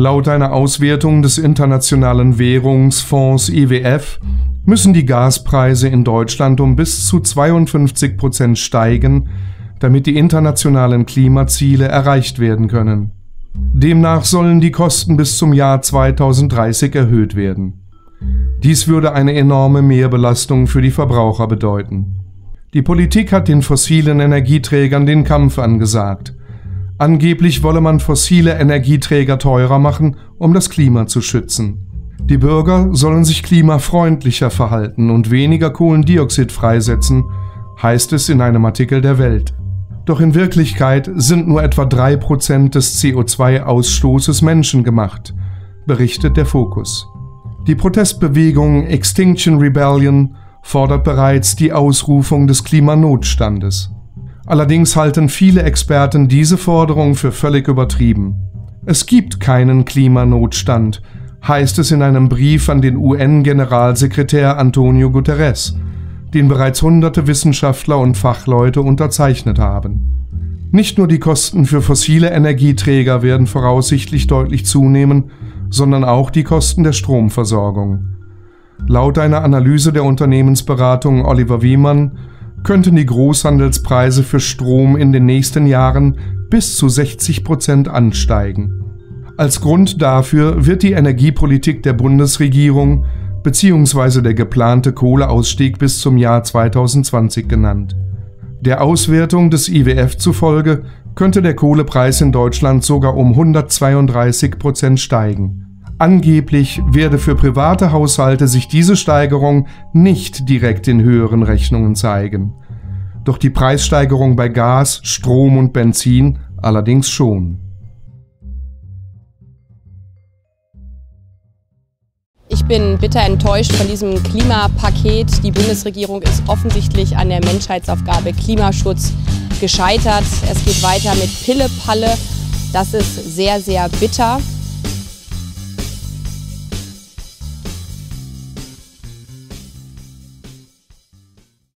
Laut einer Auswertung des Internationalen Währungsfonds IWF müssen die Gaspreise in Deutschland um bis zu 52 Prozent steigen, damit die internationalen Klimaziele erreicht werden können. Demnach sollen die Kosten bis zum Jahr 2030 erhöht werden. Dies würde eine enorme Mehrbelastung für die Verbraucher bedeuten. Die Politik hat den fossilen Energieträgern den Kampf angesagt. Angeblich wolle man fossile Energieträger teurer machen, um das Klima zu schützen. Die Bürger sollen sich klimafreundlicher verhalten und weniger Kohlendioxid freisetzen, heißt es in einem Artikel der Welt. Doch in Wirklichkeit sind nur etwa 3% des CO2-Ausstoßes menschengemacht, berichtet der Fokus. Die Protestbewegung Extinction Rebellion fordert bereits die Ausrufung des Klimanotstandes. Allerdings halten viele Experten diese Forderung für völlig übertrieben. Es gibt keinen Klimanotstand, heißt es in einem Brief an den UN-Generalsekretär Antonio Guterres, den bereits hunderte Wissenschaftler und Fachleute unterzeichnet haben. Nicht nur die Kosten für fossile Energieträger werden voraussichtlich deutlich zunehmen, sondern auch die Kosten der Stromversorgung. Laut einer Analyse der Unternehmensberatung Oliver Wiemann könnten die Großhandelspreise für Strom in den nächsten Jahren bis zu 60 Prozent ansteigen. Als Grund dafür wird die Energiepolitik der Bundesregierung bzw. der geplante Kohleausstieg bis zum Jahr 2020 genannt. Der Auswertung des IWF zufolge könnte der Kohlepreis in Deutschland sogar um 132 Prozent steigen. Angeblich werde für private Haushalte sich diese Steigerung nicht direkt in höheren Rechnungen zeigen. Doch die Preissteigerung bei Gas, Strom und Benzin allerdings schon. Ich bin bitter enttäuscht von diesem Klimapaket. Die Bundesregierung ist offensichtlich an der Menschheitsaufgabe Klimaschutz gescheitert. Es geht weiter mit Pille-Palle. Das ist sehr, sehr bitter.